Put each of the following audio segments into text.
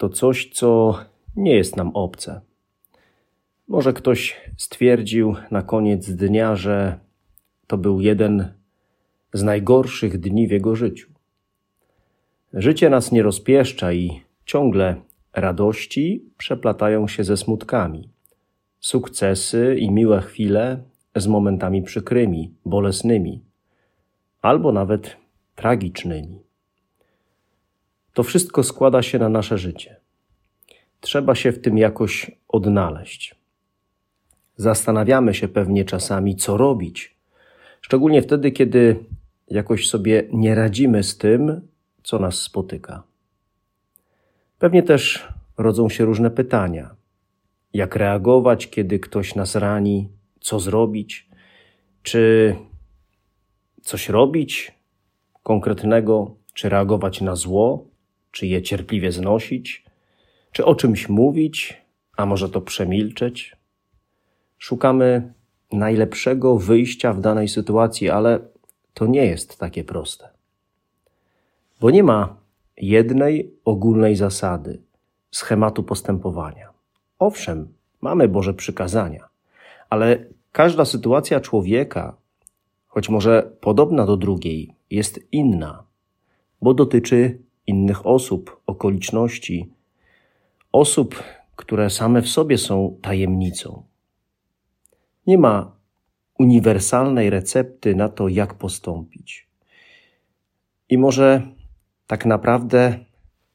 to coś, co nie jest nam obce. Może ktoś stwierdził na koniec dnia, że to był jeden z najgorszych dni w jego życiu. Życie nas nie rozpieszcza i ciągle radości przeplatają się ze smutkami. Sukcesy i miłe chwile z momentami przykrymi, bolesnymi, albo nawet tragicznymi. To wszystko składa się na nasze życie. Trzeba się w tym jakoś odnaleźć. Zastanawiamy się pewnie czasami, co robić, szczególnie wtedy, kiedy jakoś sobie nie radzimy z tym, co nas spotyka. Pewnie też rodzą się różne pytania. Jak reagować, kiedy ktoś nas rani? Co zrobić? Czy coś robić konkretnego? Czy reagować na zło? Czy je cierpliwie znosić? Czy o czymś mówić, a może to przemilczeć? Szukamy najlepszego wyjścia w danej sytuacji, ale to nie jest takie proste. Bo nie ma jednej ogólnej zasady, schematu postępowania. Owszem, mamy Boże przykazania, ale każda sytuacja człowieka, choć może podobna do drugiej, jest inna, bo dotyczy innych osób, okoliczności, osób, które same w sobie są tajemnicą. Nie ma uniwersalnej recepty na to, jak postąpić. I może tak naprawdę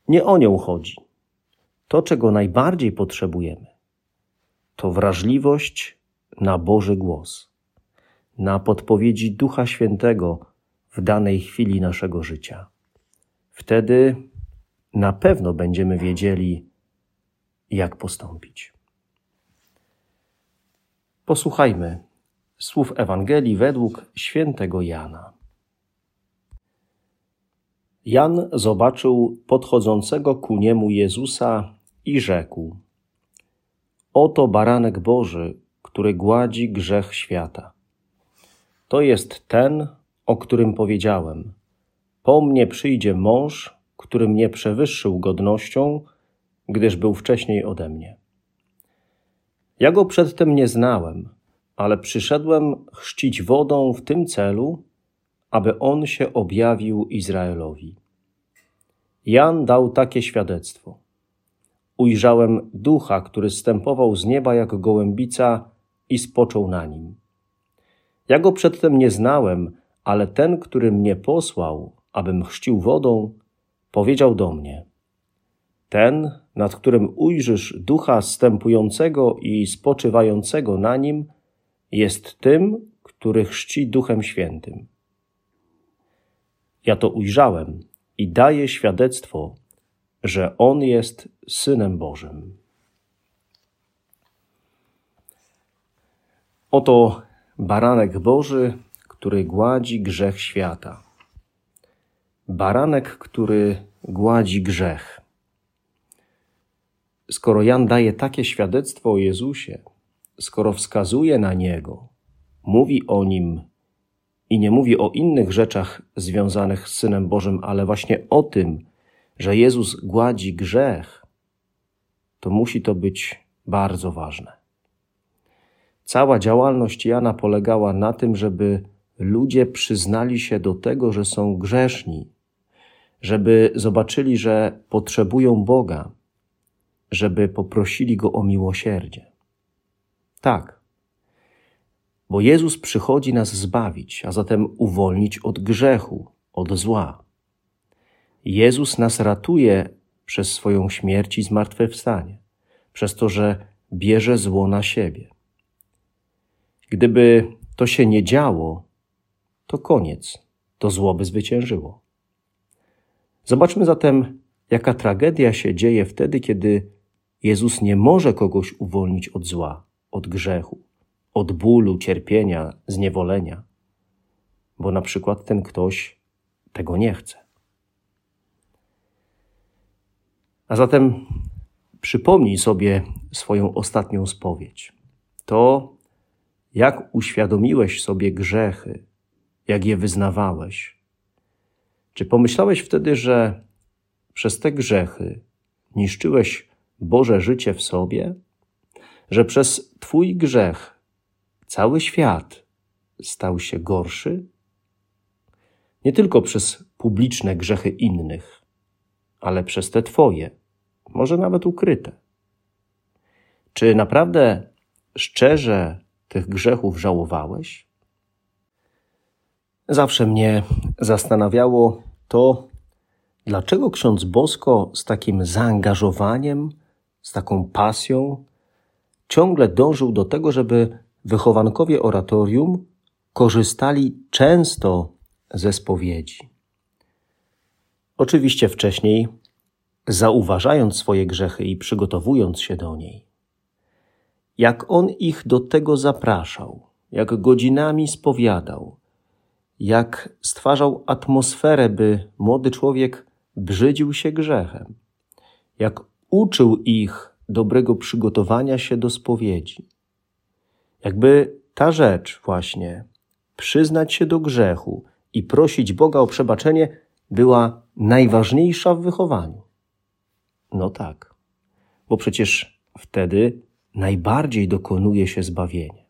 nie o nią chodzi. To, czego najbardziej potrzebujemy, to wrażliwość na Boży głos, na podpowiedzi Ducha Świętego w danej chwili naszego życia. Wtedy na pewno będziemy wiedzieli, jak postąpić. Posłuchajmy słów Ewangelii według świętego Jana. Jan zobaczył podchodzącego ku niemu Jezusa i rzekł: Oto baranek Boży, który gładzi grzech świata. To jest ten, o którym powiedziałem: Po mnie przyjdzie mąż, który mnie przewyższył godnością, gdyż był wcześniej ode mnie. Ja go przedtem nie znałem, ale przyszedłem chrzcić wodą w tym celu, aby on się objawił Izraelowi. Jan dał takie świadectwo. Ujrzałem ducha, który stępował z nieba jak gołębica i spoczął na nim. Ja go przedtem nie znałem, ale ten, który mnie posłał, abym chrzcił wodą, powiedział do mnie: Ten, nad którym ujrzysz ducha stępującego i spoczywającego na nim, jest tym, który chrzci duchem świętym. Ja to ujrzałem i daję świadectwo, że on jest synem Bożym. Oto baranek Boży, który gładzi grzech świata. Baranek, który gładzi grzech. Skoro Jan daje takie świadectwo o Jezusie, skoro wskazuje na Niego, mówi o Nim i nie mówi o innych rzeczach związanych z Synem Bożym, ale właśnie o tym, że Jezus gładzi grzech, to musi to być bardzo ważne. Cała działalność Jana polegała na tym, żeby ludzie przyznali się do tego, że są grzeszni, żeby zobaczyli, że potrzebują Boga, żeby poprosili Go o miłosierdzie. Tak, bo Jezus przychodzi nas zbawić, a zatem uwolnić od grzechu, od zła. Jezus nas ratuje przez swoją śmierć i zmartwychwstanie, przez to, że bierze zło na siebie. Gdyby to się nie działo, to koniec, to zło by zwyciężyło. Zobaczmy zatem, jaka tragedia się dzieje wtedy, kiedy Jezus nie może kogoś uwolnić od zła, od grzechu, od bólu, cierpienia, zniewolenia, bo na przykład ten ktoś tego nie chce. A zatem przypomnij sobie swoją ostatnią spowiedź. To, jak uświadomiłeś sobie grzechy, jak je wyznawałeś. Czy pomyślałeś wtedy, że przez te grzechy niszczyłeś Boże życie w sobie? Że przez Twój grzech cały świat stał się gorszy? Nie tylko przez publiczne grzechy innych, ale przez te Twoje, może nawet ukryte. Czy naprawdę szczerze tych grzechów żałowałeś? Zawsze mnie zastanawiało to, dlaczego ksiądz Bosko z takim zaangażowaniem, z taką pasją ciągle dążył do tego, żeby wychowankowie oratorium korzystali często ze spowiedzi. Oczywiście wcześniej, zauważając swoje grzechy i przygotowując się do niej. Jak on ich do tego zapraszał, jak godzinami spowiadał, jak stwarzał atmosferę, by młody człowiek brzydził się grzechem, jak uczył ich dobrego przygotowania się do spowiedzi. Jakby ta rzecz właśnie, przyznać się do grzechu i prosić Boga o przebaczenie, była najważniejsza w wychowaniu. No tak, bo przecież wtedy najbardziej dokonuje się zbawienie.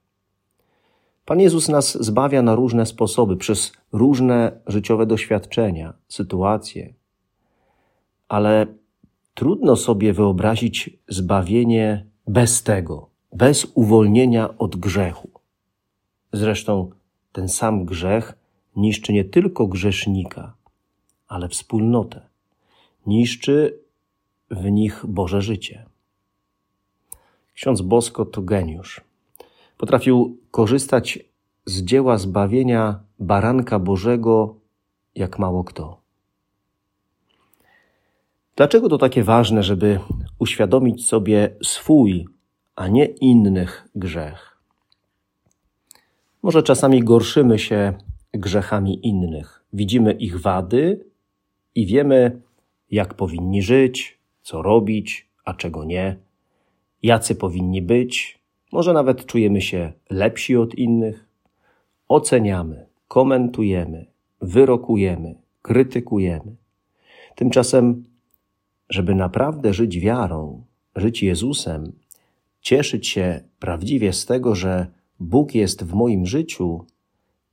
Pan Jezus nas zbawia na różne sposoby, przez różne życiowe doświadczenia, sytuacje, ale trudno sobie wyobrazić zbawienie bez tego, bez uwolnienia od grzechu. Zresztą ten sam grzech niszczy nie tylko grzesznika, ale wspólnotę. Niszczy w nich Boże życie. Ksiądz Bosko to geniusz. Potrafił korzystać z dzieła zbawienia baranka Bożego jak mało kto. Dlaczego to takie ważne, żeby uświadomić sobie swój, a nie innych grzech? Może czasami gorszymy się grzechami innych. Widzimy ich wady i wiemy, jak powinni żyć, co robić, a czego nie, jacy powinni być. Może nawet czujemy się lepsi od innych. Oceniamy, komentujemy, wyrokujemy, krytykujemy. Tymczasem żeby naprawdę żyć wiarą, żyć Jezusem, cieszyć się prawdziwie z tego, że Bóg jest w moim życiu,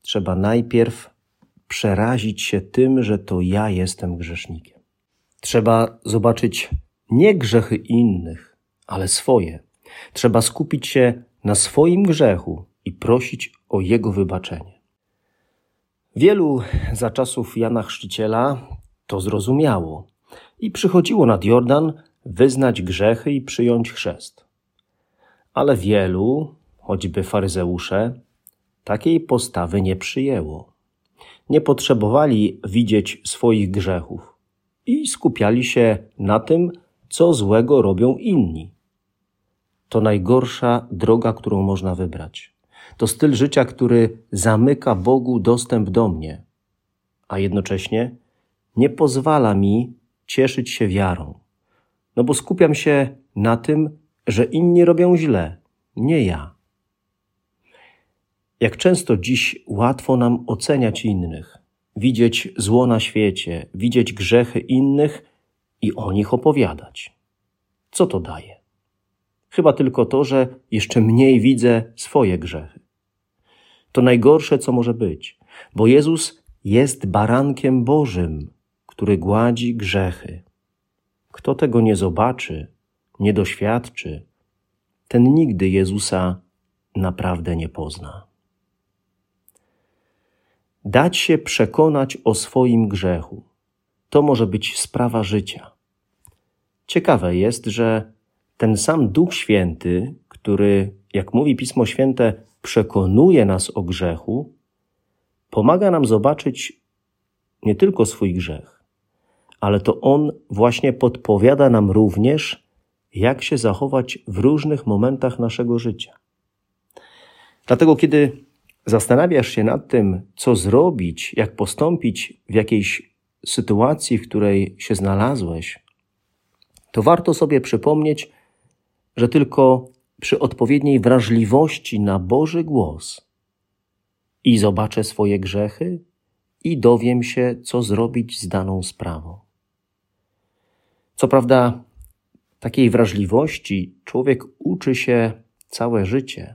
trzeba najpierw przerazić się tym, że to ja jestem grzesznikiem. Trzeba zobaczyć nie grzechy innych, ale swoje. Trzeba skupić się na swoim grzechu i prosić o jego wybaczenie. Wielu za czasów Jana Chrzciciela to zrozumiało i przychodziło nad Jordan wyznać grzechy i przyjąć chrzest. Ale wielu, choćby faryzeusze, takiej postawy nie przyjęło. Nie potrzebowali widzieć swoich grzechów i skupiali się na tym, co złego robią inni. To najgorsza droga, którą można wybrać. To styl życia, który zamyka Bogu dostęp do mnie, a jednocześnie nie pozwala mi cieszyć się wiarą. No bo skupiam się na tym, że inni robią źle, nie ja. Jak często dziś łatwo nam oceniać innych, widzieć zło na świecie, widzieć grzechy innych i o nich opowiadać. Co to daje? Chyba tylko to, że jeszcze mniej widzę swoje grzechy. To najgorsze, co może być, bo Jezus jest barankiem Bożym, który gładzi grzechy. Kto tego nie zobaczy, nie doświadczy, ten nigdy Jezusa naprawdę nie pozna. Dać się przekonać o swoim grzechu to może być sprawa życia. Ciekawe jest, że ten sam Duch Święty, który, jak mówi Pismo Święte, przekonuje nas o grzechu, pomaga nam zobaczyć nie tylko swój grzech, ale to On właśnie podpowiada nam również, jak się zachować w różnych momentach naszego życia. Dlatego, kiedy zastanawiasz się nad tym, co zrobić, jak postąpić w jakiejś sytuacji, w której się znalazłeś, to warto sobie przypomnieć, że tylko przy odpowiedniej wrażliwości na Boży głos i zobaczę swoje grzechy i dowiem się, co zrobić z daną sprawą. Co prawda, takiej wrażliwości człowiek uczy się całe życie,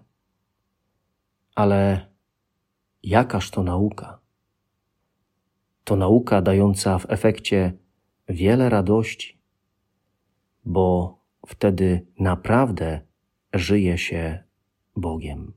ale jakaż to nauka? To nauka dająca w efekcie wiele radości, bo wtedy naprawdę żyje się Bogiem.